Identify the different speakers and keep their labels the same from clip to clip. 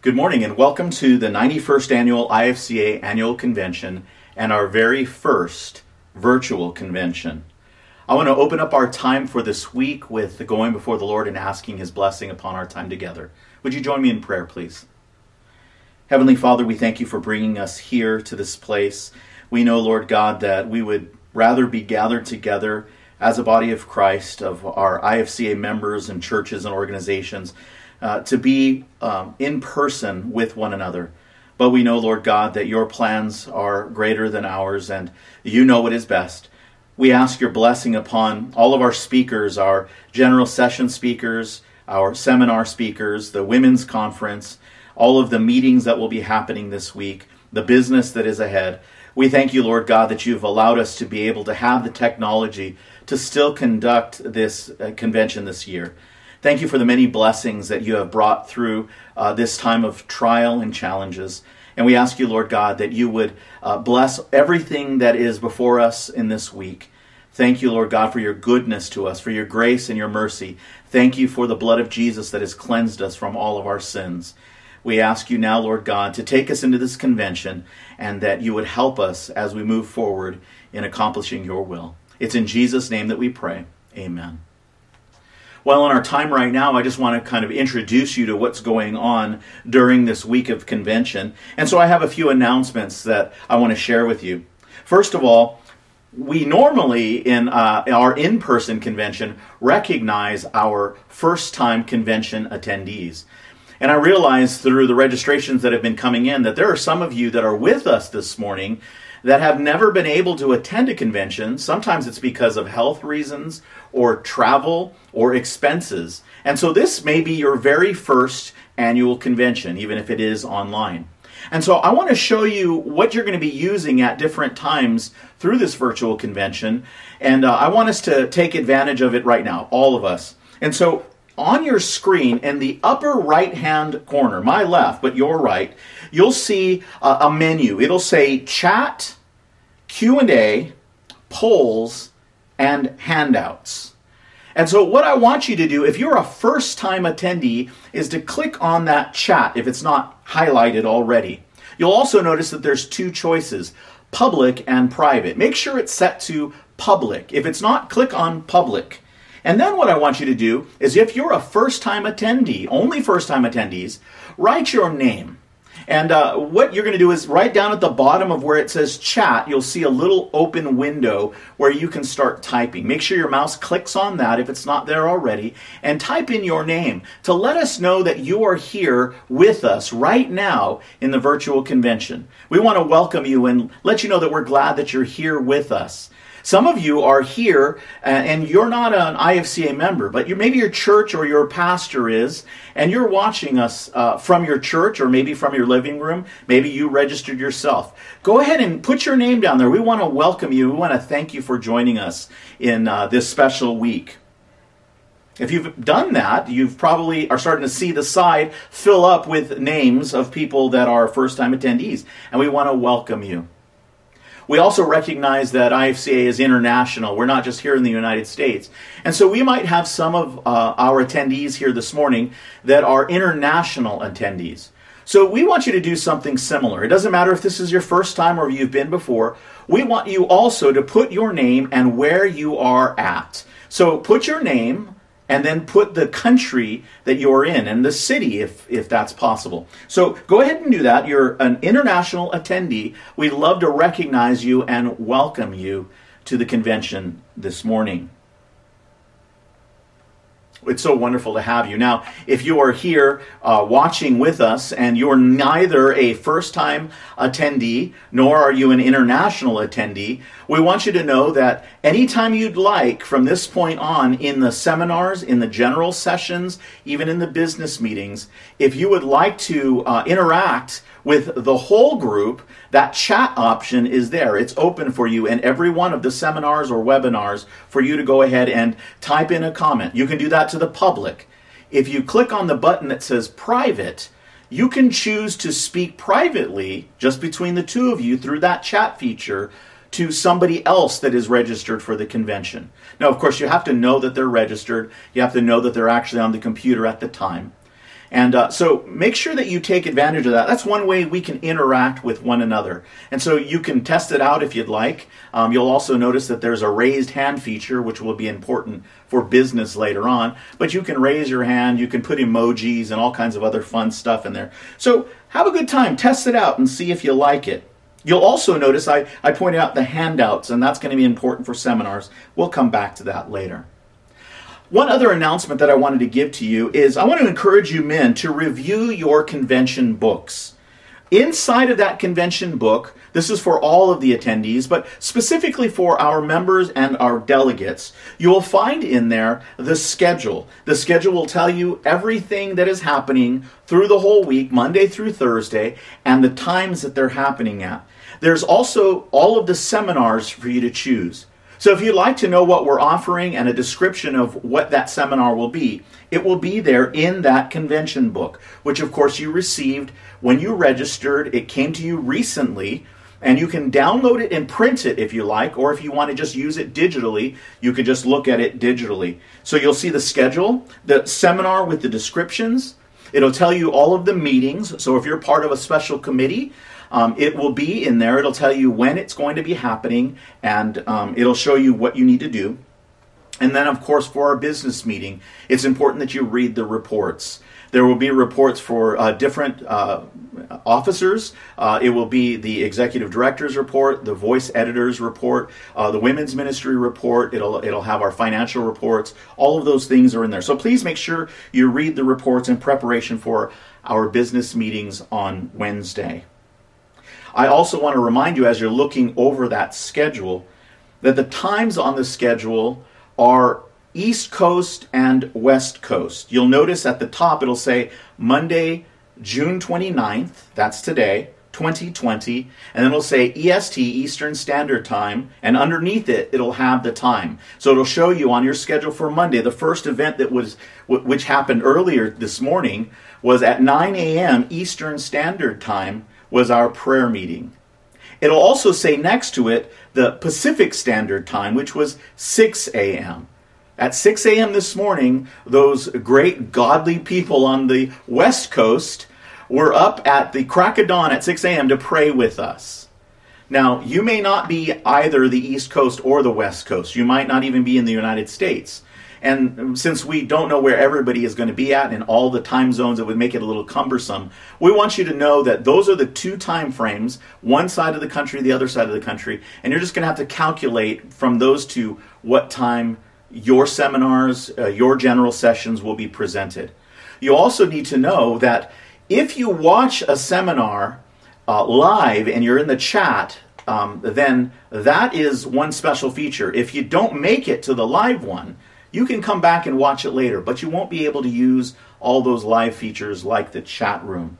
Speaker 1: Good morning and welcome to the 91st annual IFCA annual convention and our very first virtual convention. I want to open up our time for this week with going before the Lord and asking his blessing upon our time together. Would you join me in prayer, please? Heavenly Father, we thank you for bringing us here to this place. We know, Lord God, that we would rather be gathered together as a body of Christ, of our IFCA members and churches and organizations, uh, to be um, in person with one another. But we know, Lord God, that your plans are greater than ours and you know what is best. We ask your blessing upon all of our speakers, our general session speakers, our seminar speakers, the women's conference, all of the meetings that will be happening this week, the business that is ahead. We thank you, Lord God, that you've allowed us to be able to have the technology to still conduct this uh, convention this year. Thank you for the many blessings that you have brought through uh, this time of trial and challenges. And we ask you, Lord God, that you would uh, bless everything that is before us in this week. Thank you, Lord God, for your goodness to us, for your grace and your mercy. Thank you for the blood of Jesus that has cleansed us from all of our sins. We ask you now, Lord God, to take us into this convention and that you would help us as we move forward in accomplishing your will. It's in Jesus' name that we pray. Amen. Well, in our time right now, I just want to kind of introduce you to what's going on during this week of convention. And so I have a few announcements that I want to share with you. First of all, we normally in uh, our in-person convention recognize our first-time convention attendees. And I realize through the registrations that have been coming in that there are some of you that are with us this morning that have never been able to attend a convention. Sometimes it's because of health reasons or travel or expenses. And so this may be your very first annual convention, even if it is online. And so I want to show you what you're going to be using at different times through this virtual convention. And uh, I want us to take advantage of it right now, all of us. And so on your screen in the upper right hand corner, my left, but your right, you'll see a, a menu. It'll say chat, Q&A, polls, and handouts. And so what I want you to do, if you're a first time attendee, is to click on that chat if it's not highlighted already. You'll also notice that there's two choices, public and private. Make sure it's set to public. If it's not, click on public. And then what I want you to do is if you're a first time attendee, only first time attendees, write your name. And uh, what you're going to do is right down at the bottom of where it says chat, you'll see a little open window where you can start typing. Make sure your mouse clicks on that if it's not there already, and type in your name to let us know that you are here with us right now in the virtual convention. We want to welcome you and let you know that we're glad that you're here with us. Some of you are here uh, and you're not an IFCA member, but you, maybe your church or your pastor is, and you're watching us uh, from your church or maybe from your living room. Maybe you registered yourself. Go ahead and put your name down there. We want to welcome you. We want to thank you for joining us in uh, this special week. If you've done that, you've probably are starting to see the side fill up with names of people that are first time attendees, and we want to welcome you. We also recognize that IFCA is international. We're not just here in the United States. And so we might have some of uh, our attendees here this morning that are international attendees. So we want you to do something similar. It doesn't matter if this is your first time or you've been before. We want you also to put your name and where you are at. So put your name, and then put the country that you're in and the city if, if that's possible. So go ahead and do that. You're an international attendee. We'd love to recognize you and welcome you to the convention this morning. It's so wonderful to have you. Now, if you are here uh, watching with us and you're neither a first time attendee nor are you an international attendee, we want you to know that anytime you'd like from this point on in the seminars, in the general sessions, even in the business meetings, if you would like to uh, interact with the whole group, that chat option is there. It's open for you in every one of the seminars or webinars for you to go ahead and type in a comment. You can do that to the public. If you click on the button that says private, you can choose to speak privately just between the two of you through that chat feature to somebody else that is registered for the convention. Now, of course, you have to know that they're registered. You have to know that they're actually on the computer at the time. And uh, so make sure that you take advantage of that. That's one way we can interact with one another. And so you can test it out if you'd like. Um, you'll also notice that there's a raised hand feature, which will be important for business later on. But you can raise your hand, you can put emojis and all kinds of other fun stuff in there. So have a good time, test it out, and see if you like it. You'll also notice I, I pointed out the handouts, and that's going to be important for seminars. We'll come back to that later. One other announcement that I wanted to give to you is I want to encourage you men to review your convention books. Inside of that convention book, this is for all of the attendees, but specifically for our members and our delegates, you will find in there the schedule. The schedule will tell you everything that is happening through the whole week, Monday through Thursday, and the times that they're happening at. There's also all of the seminars for you to choose. So if you'd like to know what we're offering and a description of what that seminar will be, it will be there in that convention book, which of course you received when you registered. It came to you recently, and you can download it and print it if you like, or if you want to just use it digitally, you can just look at it digitally. So you'll see the schedule, the seminar with the descriptions. It'll tell you all of the meetings. So if you're part of a special committee, um, it will be in there. It'll tell you when it's going to be happening, and um, it'll show you what you need to do. And then, of course, for our business meeting, it's important that you read the reports. There will be reports for uh, different uh, officers. Uh, it will be the executive director's report, the voice editor's report, uh, the women's ministry report. It'll it'll have our financial reports. All of those things are in there. So please make sure you read the reports in preparation for our business meetings on Wednesday. I also want to remind you as you're looking over that schedule that the times on the schedule are East Coast and West Coast. You'll notice at the top it'll say Monday, June 29th, that's today, 2020, and then it'll say EST, Eastern Standard Time, and underneath it, it'll have the time. So it'll show you on your schedule for Monday, the first event that was, which happened earlier this morning, was at 9 a.m. Eastern Standard Time was our prayer meeting. It'll also say next to it the Pacific Standard Time, which was 6 a.m. At 6 a.m. this morning, those great godly people on the West Coast were up at the crack of dawn at 6 a.m. to pray with us. Now, you may not be either the East Coast or the West Coast. You might not even be in the United States. And since we don't know where everybody is going to be at in all the time zones, it would make it a little cumbersome. We want you to know that those are the two time frames, one side of the country, the other side of the country, and you're just going to have to calculate from those two what time your seminars, uh, your general sessions will be presented. You also need to know that if you watch a seminar uh, live and you're in the chat, um, then that is one special feature. If you don't make it to the live one, you can come back and watch it later, but you won't be able to use all those live features like the chat room.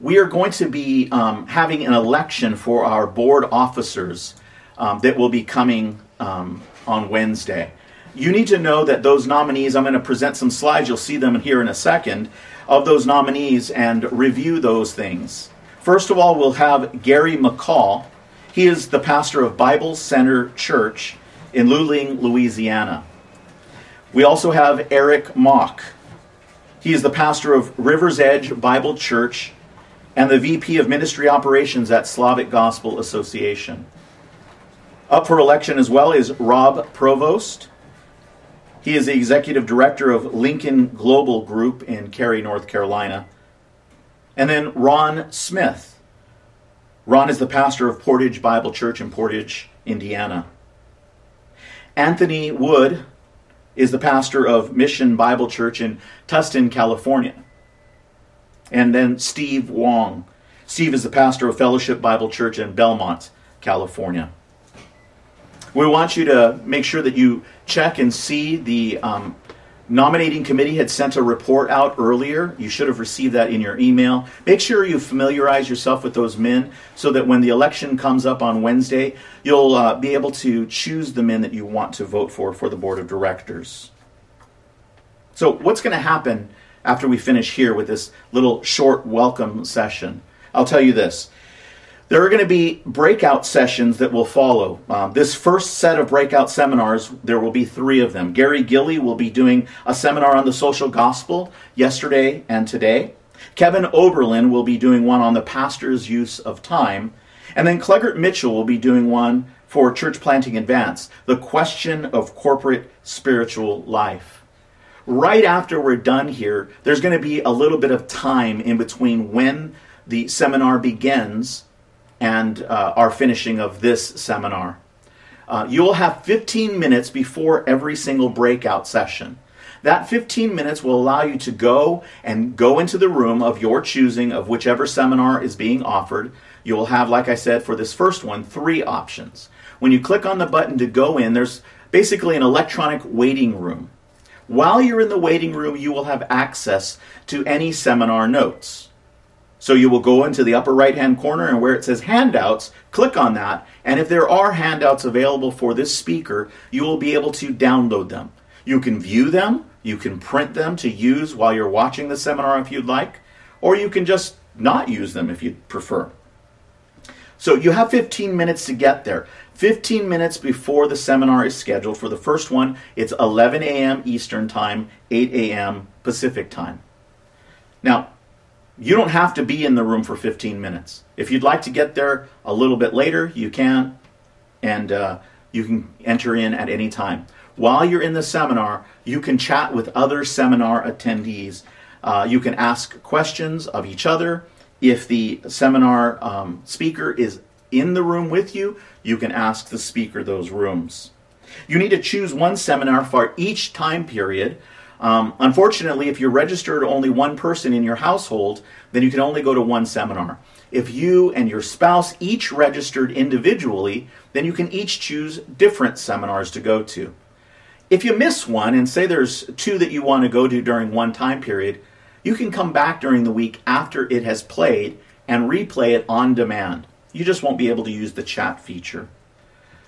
Speaker 1: We are going to be um, having an election for our board officers um, that will be coming um, on Wednesday. You need to know that those nominees, I'm going to present some slides, you'll see them here in a second, of those nominees and review those things. First of all, we'll have Gary McCall. He is the pastor of Bible Center Church in Luling, Louisiana. We also have Eric Mock. He is the pastor of River's Edge Bible Church and the VP of Ministry Operations at Slavic Gospel Association. Up for election as well is Rob Provost. He is the executive director of Lincoln Global Group in Cary, North Carolina. And then Ron Smith. Ron is the pastor of Portage Bible Church in Portage, Indiana. Anthony Wood is the pastor of Mission Bible Church in Tustin, California. And then Steve Wong. Steve is the pastor of Fellowship Bible Church in Belmont, California. We want you to make sure that you check and see the um, Nominating committee had sent a report out earlier. You should have received that in your email. Make sure you familiarize yourself with those men so that when the election comes up on Wednesday, you'll uh, be able to choose the men that you want to vote for for the board of directors. So, what's going to happen after we finish here with this little short welcome session? I'll tell you this. There are going to be breakout sessions that will follow. Um, this first set of breakout seminars, there will be three of them. Gary Gilley will be doing a seminar on the social gospel yesterday and today. Kevin Oberlin will be doing one on the pastor's use of time. And then Cleggert Mitchell will be doing one for Church Planting Advance the question of corporate spiritual life. Right after we're done here, there's going to be a little bit of time in between when the seminar begins and uh, our finishing of this seminar. Uh, you'll have 15 minutes before every single breakout session. That 15 minutes will allow you to go and go into the room of your choosing of whichever seminar is being offered. You will have, like I said, for this first one, three options. When you click on the button to go in, there's basically an electronic waiting room. While you're in the waiting room, you will have access to any seminar notes. So you will go into the upper right hand corner and where it says handouts, click on that. And if there are handouts available for this speaker, you will be able to download them. You can view them, you can print them to use while you're watching the seminar if you'd like, or you can just not use them if you prefer. So you have 15 minutes to get there. 15 minutes before the seminar is scheduled. For the first one, it's 11 a.m. Eastern Time, 8 a.m. Pacific Time. Now, you don't have to be in the room for 15 minutes. If you'd like to get there a little bit later, you can, and uh, you can enter in at any time. While you're in the seminar, you can chat with other seminar attendees. Uh, you can ask questions of each other. If the seminar um, speaker is in the room with you, you can ask the speaker those rooms. You need to choose one seminar for each time period um, unfortunately, if you're registered only one person in your household, then you can only go to one seminar. If you and your spouse each registered individually, then you can each choose different seminars to go to. If you miss one, and say there's two that you want to go to during one time period, you can come back during the week after it has played and replay it on demand. You just won't be able to use the chat feature.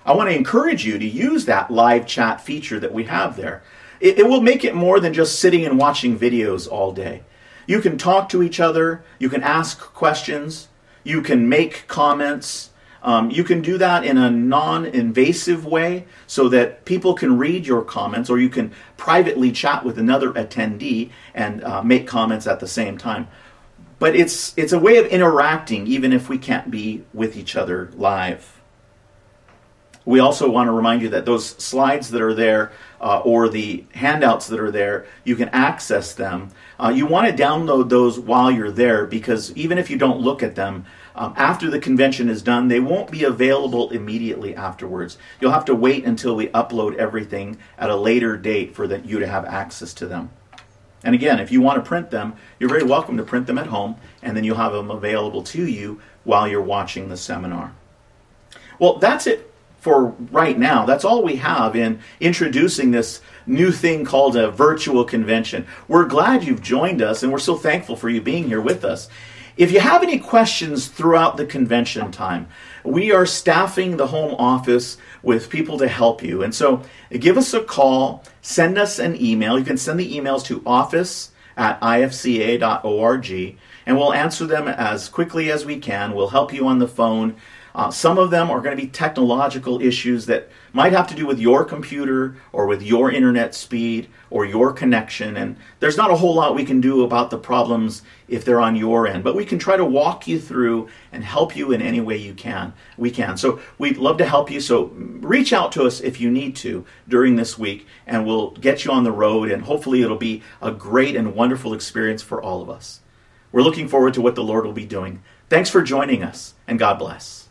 Speaker 1: I want to encourage you to use that live chat feature that we have there. It, it will make it more than just sitting and watching videos all day. You can talk to each other, you can ask questions, you can make comments. Um, you can do that in a non invasive way so that people can read your comments, or you can privately chat with another attendee and uh, make comments at the same time. But it's, it's a way of interacting even if we can't be with each other live. We also want to remind you that those slides that are there uh, or the handouts that are there, you can access them. Uh, you want to download those while you're there because even if you don't look at them, um, after the convention is done, they won't be available immediately afterwards. You'll have to wait until we upload everything at a later date for that you to have access to them. And again, if you want to print them, you're very welcome to print them at home, and then you'll have them available to you while you're watching the seminar. Well, that's it for right now. That's all we have in introducing this new thing called a virtual convention. We're glad you've joined us and we're so thankful for you being here with us. If you have any questions throughout the convention time, we are staffing the home office with people to help you. And so give us a call, send us an email. You can send the emails to office at ifca.org and we'll answer them as quickly as we can. We'll help you on the phone. Uh, some of them are going to be technological issues that might have to do with your computer or with your internet speed or your connection. And there's not a whole lot we can do about the problems if they're on your end, but we can try to walk you through and help you in any way you can. We can. So we'd love to help you. So reach out to us if you need to during this week, and we'll get you on the road. And hopefully, it'll be a great and wonderful experience for all of us. We're looking forward to what the Lord will be doing. Thanks for joining us, and God bless.